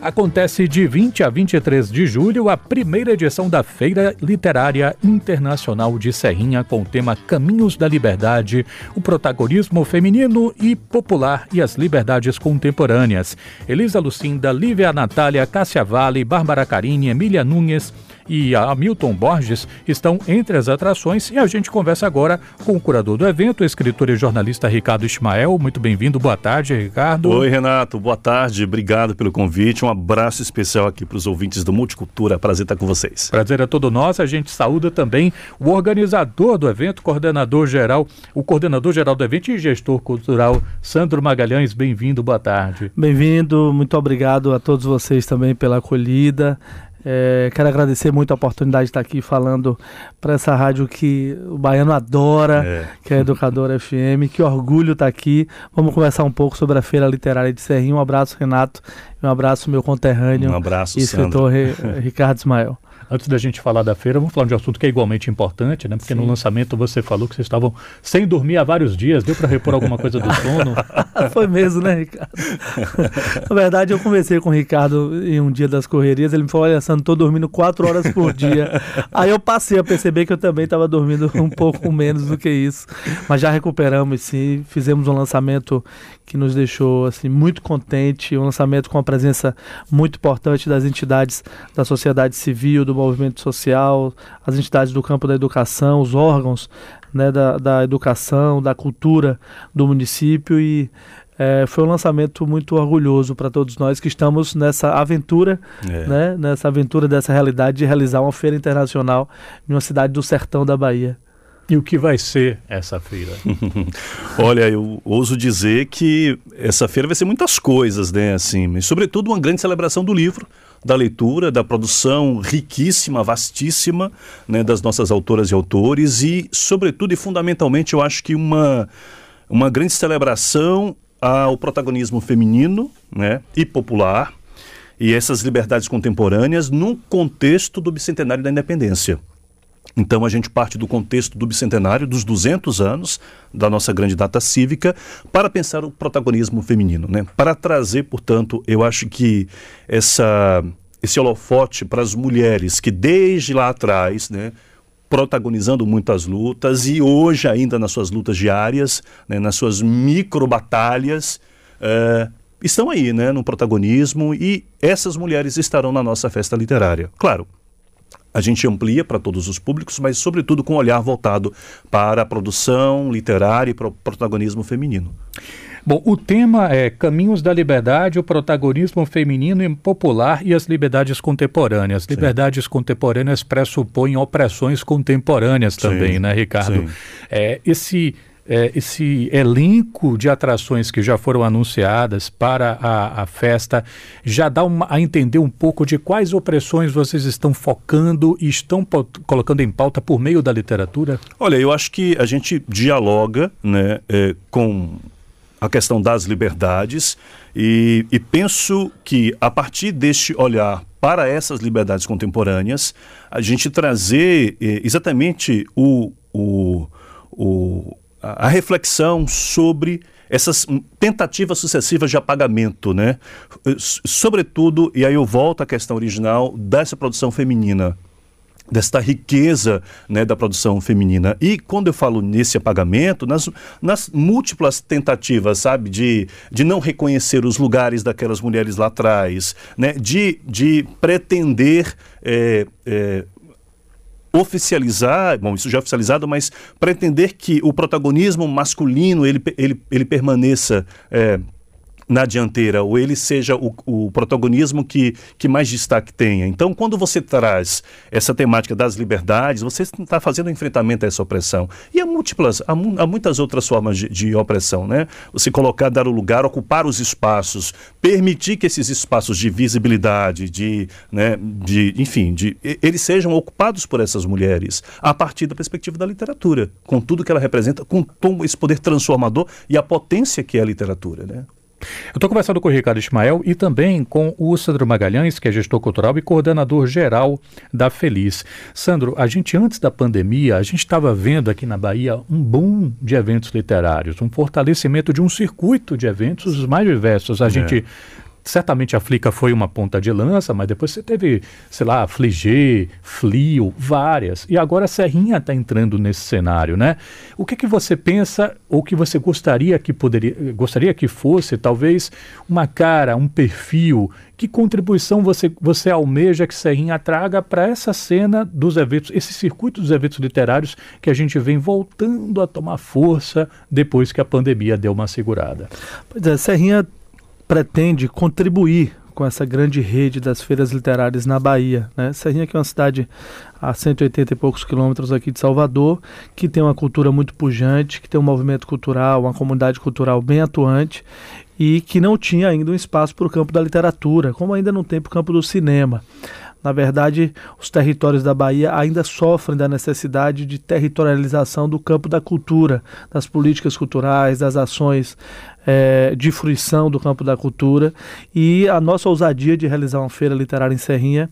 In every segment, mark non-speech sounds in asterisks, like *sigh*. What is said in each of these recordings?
Acontece de 20 a 23 de julho a primeira edição da Feira Literária Internacional de Serrinha com o tema Caminhos da Liberdade, o protagonismo feminino e popular e as liberdades contemporâneas. Elisa Lucinda, Lívia Natália, Cássia Vale, Bárbara Carini, Emília Nunes, e a Hamilton Borges estão entre as atrações e a gente conversa agora com o curador do evento, escritor e jornalista Ricardo Ismael. Muito bem-vindo, boa tarde, Ricardo. Oi, Renato, boa tarde, obrigado pelo convite. Um abraço especial aqui para os ouvintes do Multicultura. Prazer estar com vocês. Prazer é todo nosso. A gente saúda também o organizador do evento, coordenador geral, o coordenador geral do evento e gestor cultural, Sandro Magalhães. Bem-vindo, boa tarde. Bem-vindo, muito obrigado a todos vocês também pela acolhida. É, quero agradecer muito a oportunidade de estar aqui falando para essa rádio que o baiano adora, é. que é a Educadora *laughs* FM. Que orgulho estar aqui. Vamos conversar um pouco sobre a Feira Literária de Serrinho. Um abraço, Renato. Um abraço, meu conterrâneo. Um abraço, e escritor Ricardo Ismael. Antes da gente falar da feira, vamos falar de um assunto que é igualmente importante, né? Porque Sim. no lançamento você falou que vocês estavam sem dormir há vários dias. Deu para repor alguma coisa do sono? *laughs* Foi mesmo, né, Ricardo? Na verdade, eu conversei com o Ricardo em um dia das correrias. Ele me falou: Olha, Sandro, tô dormindo quatro horas por dia. Aí eu passei a perceber que eu também estava dormindo *laughs* um pouco menos do que isso. Mas já recuperamos, sim. Fizemos um lançamento que nos deixou assim muito contente, um lançamento com a presença muito importante das entidades da sociedade civil, do movimento social, as entidades do campo da educação, os órgãos né, da, da educação, da cultura do município e é, foi um lançamento muito orgulhoso para todos nós que estamos nessa aventura, é. né, nessa aventura dessa realidade de realizar uma feira internacional em uma cidade do sertão da Bahia. E o que vai ser essa feira? *laughs* Olha, eu ouso dizer que essa feira vai ser muitas coisas, né? Assim, mas sobretudo uma grande celebração do livro, da leitura, da produção riquíssima, vastíssima, né, das nossas autoras e autores e, sobretudo e fundamentalmente, eu acho que uma, uma grande celebração ao protagonismo feminino, né, e popular e essas liberdades contemporâneas num contexto do bicentenário da independência. Então a gente parte do contexto do bicentenário, dos 200 anos da nossa grande data cívica, para pensar o protagonismo feminino, né? Para trazer, portanto, eu acho que essa esse holofote para as mulheres que desde lá atrás, né, protagonizando muitas lutas e hoje ainda nas suas lutas diárias, né, nas suas micro batalhas, é, estão aí, né, no protagonismo e essas mulheres estarão na nossa festa literária. Claro, a gente amplia para todos os públicos, mas sobretudo com um olhar voltado para a produção literária e para o protagonismo feminino. Bom, o tema é Caminhos da Liberdade, o protagonismo feminino e popular e as liberdades contemporâneas. Sim. Liberdades contemporâneas pressupõem opressões contemporâneas também, Sim. né, Ricardo? É, esse é, esse elenco de atrações que já foram anunciadas para a, a festa já dá uma, a entender um pouco de quais opressões vocês estão focando e estão colocando em pauta por meio da literatura? Olha, eu acho que a gente dialoga né, é, com a questão das liberdades e, e penso que a partir deste olhar para essas liberdades contemporâneas, a gente trazer eh, exatamente o, o, o a reflexão sobre essas tentativas sucessivas de apagamento, né? Sobretudo, e aí eu volto à questão original dessa produção feminina, desta riqueza né, da produção feminina. E quando eu falo nesse apagamento, nas, nas múltiplas tentativas, sabe, de, de não reconhecer os lugares daquelas mulheres lá atrás, né, de, de pretender é, é, oficializar, bom, isso já é oficializado, mas pretender que o protagonismo masculino ele, ele, ele permaneça é, na dianteira, ou ele seja o, o, protagonismo que, que mais destaque tenha. Então, quando você traz essa temática das liberdades, você está fazendo um enfrentamento a essa opressão. E há múltiplas, há, há muitas outras formas de, de, opressão, né? Você colocar, dar o lugar, ocupar os espaços, permitir que esses espaços de visibilidade, de, né, de enfim, de, eles sejam ocupados por essas mulheres a partir da perspectiva da literatura, com tudo que ela representa, com esse poder transformador e a potência que é a literatura, né? Eu estou conversando com o Ricardo Ismael e também com o Sandro Magalhães, que é gestor cultural e coordenador geral da Feliz. Sandro, a gente antes da pandemia, a gente estava vendo aqui na Bahia um boom de eventos literários, um fortalecimento de um circuito de eventos os mais diversos. A é. gente certamente a Flica foi uma ponta de lança, mas depois você teve, sei lá, Fligê, Flio, várias. E agora a Serrinha está entrando nesse cenário, né? O que, que você pensa ou que você gostaria que poderia, gostaria que fosse, talvez, uma cara, um perfil? Que contribuição você, você almeja que Serrinha traga para essa cena dos eventos, esse circuito dos eventos literários que a gente vem voltando a tomar força depois que a pandemia deu uma segurada? Pois é, Serrinha pretende contribuir com essa grande rede das feiras literárias na Bahia. Né? Serrinha que é uma cidade a 180 e poucos quilômetros aqui de Salvador, que tem uma cultura muito pujante, que tem um movimento cultural, uma comunidade cultural bem atuante e que não tinha ainda um espaço para o campo da literatura, como ainda não tem para o campo do cinema. Na verdade, os territórios da Bahia ainda sofrem da necessidade de territorialização do campo da cultura, das políticas culturais, das ações é, de fruição do campo da cultura e a nossa ousadia de realizar uma feira literária em Serrinha,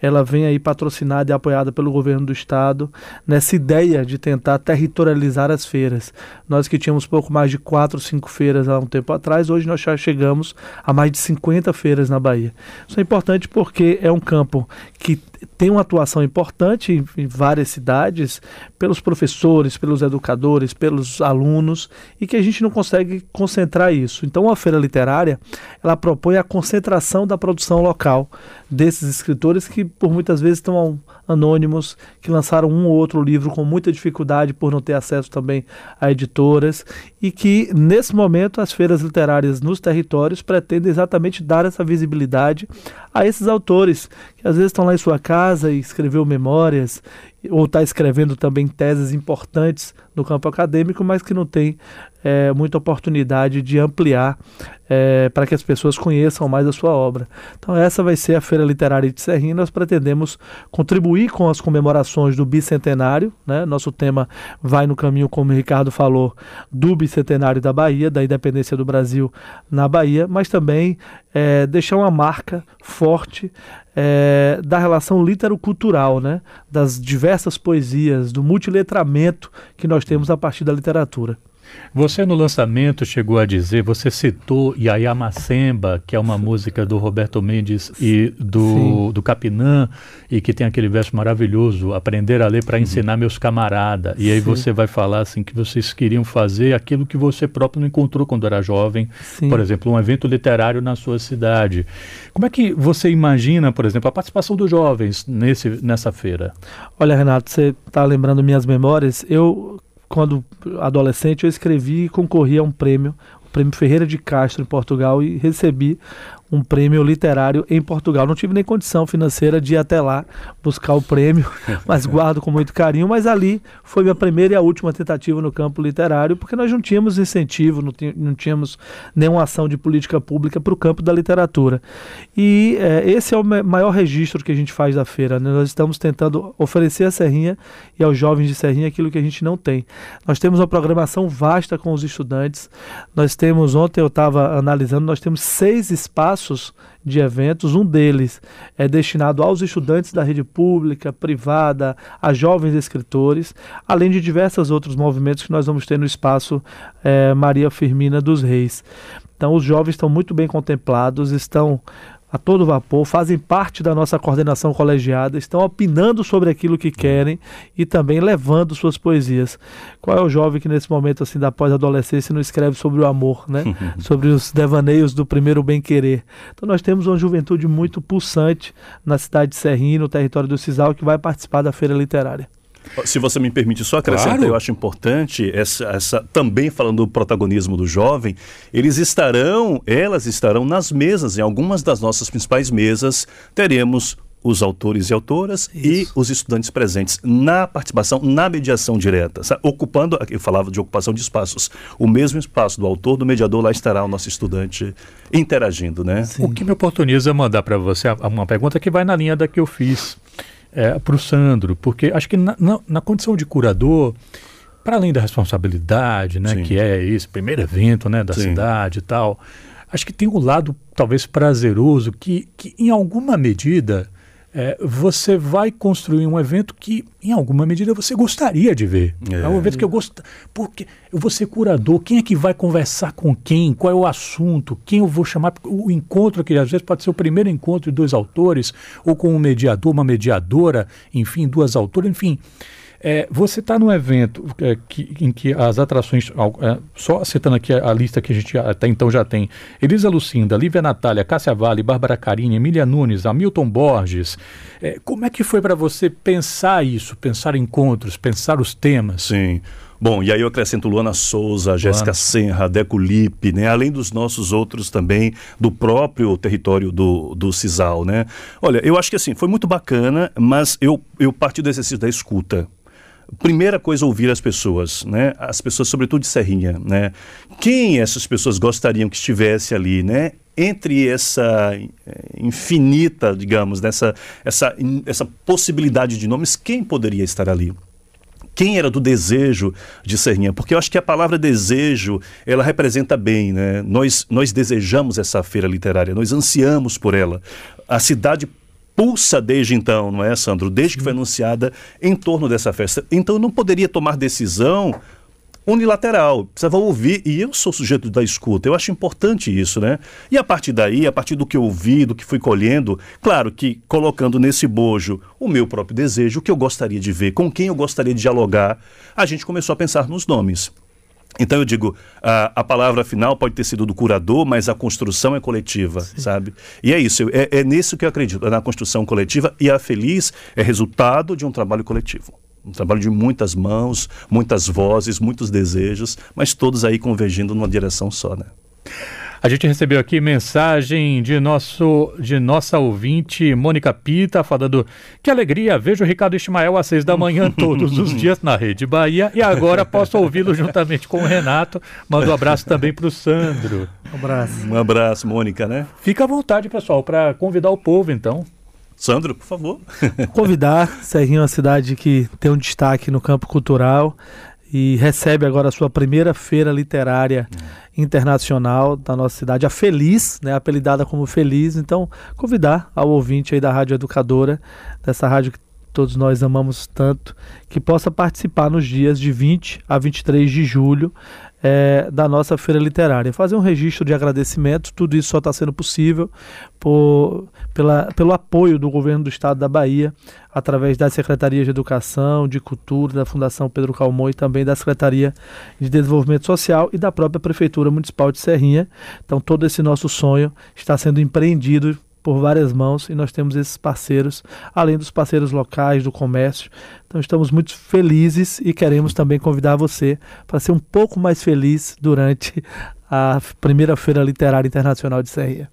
ela vem aí patrocinada e apoiada pelo governo do estado nessa ideia de tentar territorializar as feiras. Nós que tínhamos pouco mais de quatro, cinco feiras há um tempo atrás, hoje nós já chegamos a mais de 50 feiras na Bahia. Isso é importante porque é um campo que tem uma atuação importante em, várias cidades, pelos professores, pelos educadores, pelos alunos, e que a gente não consegue concentrar isso. Então, a feira literária, ela propõe a concentração da produção local desses escritores que, por muitas vezes, estão anônimos, que lançaram um ou outro livro com muita dificuldade por não ter acesso também a editoras, e que, nesse momento, as feiras literárias nos territórios pretendem exatamente dar essa visibilidade a esses autores, que às vezes estão lá em sua casa e escreveu memórias ou está escrevendo também teses importantes no campo acadêmico, mas que não tem é, muita oportunidade de ampliar é, para que as pessoas conheçam mais a sua obra. Então essa vai ser a Feira Literária de Serrinha. Nós pretendemos contribuir com as comemorações do bicentenário. Né? Nosso tema vai no caminho, como o Ricardo falou, do bicentenário da Bahia, da independência do Brasil na Bahia, mas também é, deixar uma marca forte é, da relação litero-cultural, né? das diversas poesias, do multiletramento que nós temos a partir da literatura. Você no lançamento chegou a dizer, você citou Yaya Macemba, que é uma música do Roberto Mendes e do, do Capinã, e que tem aquele verso maravilhoso, aprender a ler para ensinar meus camaradas. E aí Sim. você vai falar assim que vocês queriam fazer aquilo que você próprio não encontrou quando era jovem, Sim. por exemplo, um evento literário na sua cidade. Como é que você imagina, por exemplo, a participação dos jovens nesse, nessa feira? Olha, Renato, você está lembrando minhas memórias. Eu quando adolescente, eu escrevi e concorri a um prêmio, o Prêmio Ferreira de Castro, em Portugal, e recebi um prêmio literário em Portugal. Não tive nem condição financeira de ir até lá buscar o prêmio, *laughs* mas guardo com muito carinho. Mas ali foi minha primeira e a última tentativa no campo literário, porque nós não tínhamos incentivo, não, não tínhamos nenhuma ação de política pública para o campo da literatura. E é, esse é o maior registro que a gente faz da feira. Né? Nós estamos tentando oferecer à Serrinha e aos jovens de Serrinha aquilo que a gente não tem. Nós temos uma programação vasta com os estudantes. Nós temos, ontem eu estava analisando, nós temos seis espaços espaços de eventos. Um deles é destinado aos estudantes da rede pública, privada, a jovens escritores, além de diversos outros movimentos que nós vamos ter no espaço é, Maria Firmina dos Reis. Então, os jovens estão muito bem contemplados, estão a todo vapor, fazem parte da nossa coordenação colegiada, estão opinando sobre aquilo que querem e também levando suas poesias. Qual é o jovem que nesse momento assim da pós-adolescência não escreve sobre o amor, né? *laughs* sobre os devaneios do primeiro bem-querer. Então nós temos uma juventude muito pulsante na cidade de Serrinho, no território do Cisal, que vai participar da feira literária. Se você me permite só acrescentar, claro. eu acho importante essa, essa, também falando do protagonismo do jovem, eles estarão, elas estarão nas mesas, em algumas das nossas principais mesas, teremos os autores e autoras Isso. e os estudantes presentes na participação, na mediação direta, sabe? ocupando, eu falava de ocupação de espaços, o mesmo espaço do autor, do mediador, lá estará o nosso estudante interagindo, né? Sim. O que me oportuniza mandar para você uma pergunta que vai na linha da que eu fiz é, para o Sandro, porque acho que na, na, na condição de curador, para além da responsabilidade, né, que é esse primeiro evento né, da Sim. cidade e tal, acho que tem um lado talvez prazeroso que, que em alguma medida é, você vai construir um evento que, em alguma medida, você gostaria de ver. É, é um evento que eu gosto. Porque eu vou ser curador, quem é que vai conversar com quem? Qual é o assunto? Quem eu vou chamar? O encontro, que às vezes pode ser o primeiro encontro de dois autores, ou com um mediador, uma mediadora, enfim, duas autoras, enfim. É, você está num evento é, que, em que as atrações, é, só citando aqui a, a, lista que a gente até então já tem: Elisa Lucinda, Lívia Natália, Cássia Vale, Bárbara Carini, Emília Nunes, Hamilton Borges. É, como é que foi para você pensar isso, pensar encontros, pensar os temas? Sim. Bom, e aí eu acrescento Luana Souza, Jéssica Senra, Deco Lipe, né? além dos nossos outros também, do próprio território do, do CISAL, né? Olha, eu acho que assim, foi muito bacana, mas eu, eu parti do exercício da escuta primeira coisa ouvir as pessoas, né? As pessoas, sobretudo de Serrinha, né? Quem essas pessoas gostariam que estivesse ali, né? Entre essa eh, infinita, digamos, dessa essa, essa possibilidade de nomes, quem poderia estar ali? quem era do desejo de Serrinha, porque eu acho que a palavra desejo, ela representa bem, né? Nós, nós desejamos essa feira literária, nós ansiamos por ela. A cidade pulsa desde então, não é, Sandro? Desde que foi anunciada em torno dessa festa. Então não poderia tomar decisão unilateral, precisava ouvir, e eu sou sujeito da escuta, eu acho importante isso, né? E a partir daí, a partir do que eu ouvi, do que fui colhendo, claro que colocando nesse bojo o meu próprio desejo, o que eu gostaria de ver, com quem eu gostaria de dialogar, a gente começou a pensar nos nomes. Então eu digo, a, a, palavra final pode ter sido do curador, mas a construção é coletiva, Sim. sabe? E é isso, é, é nisso que eu acredito, é na construção coletiva e a Feliz é resultado de um trabalho coletivo. Um trabalho de muitas mãos, muitas vozes, muitos desejos, mas todos aí convergindo numa direção só, né? A gente recebeu aqui mensagem de, nosso, de nossa ouvinte, Mônica Pita, falando que alegria, vejo o Ricardo Ismael às seis da manhã *laughs* todos os dias na Rede Bahia e agora posso ouvi-lo juntamente com o Renato. Manda um abraço também para o Sandro. Um abraço. Um abraço, Mônica, né? Fica à vontade, pessoal, para convidar o povo, então. Sandro, por favor. Convidar Serrinho é uma cidade que tem um destaque no campo cultural e recebe agora a sua primeira feira literária hum. internacional da nossa cidade, a Feliz, né, apelidada como Feliz. Então, convidar ao ouvinte aí da Rádio Educadora, dessa rádio que todos nós amamos tanto, que possa participar nos dias de 20 a 23 de julho é, da nossa feira literária. Fazer um registro de agradecimento, tudo isso só está sendo possível por, pela, pelo apoio do governo do estado da Bahia, através da Secretaria de Educação, de Cultura, da Fundação Pedro Calmon e também da Secretaria de Desenvolvimento Social e da própria Prefeitura Municipal de Serrinha. Então, todo esse nosso sonho está sendo empreendido por várias mãos e nós temos esses parceiros, além dos parceiros locais, do comércio. Então estamos muito felizes e queremos também convidar você para ser um pouco mais feliz durante a primeira Feira Literária Internacional de Serria.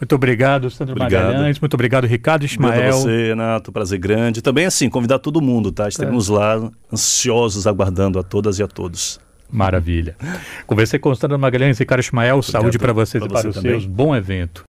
Muito obrigado, Sandro obrigado. Magalhães. Muito obrigado, Ricardo Ismael. Obrigado a você, Renato. Prazer grande. Também, assim, convidar todo mundo, tá? Estaremos é. lá, ansiosos, aguardando a todas e a todos. Maravilha. Conversei com o Sandro Magalhães e Ricardo Ismael. Obrigado Saúde para vocês pra e para você os também. seus. Bom evento.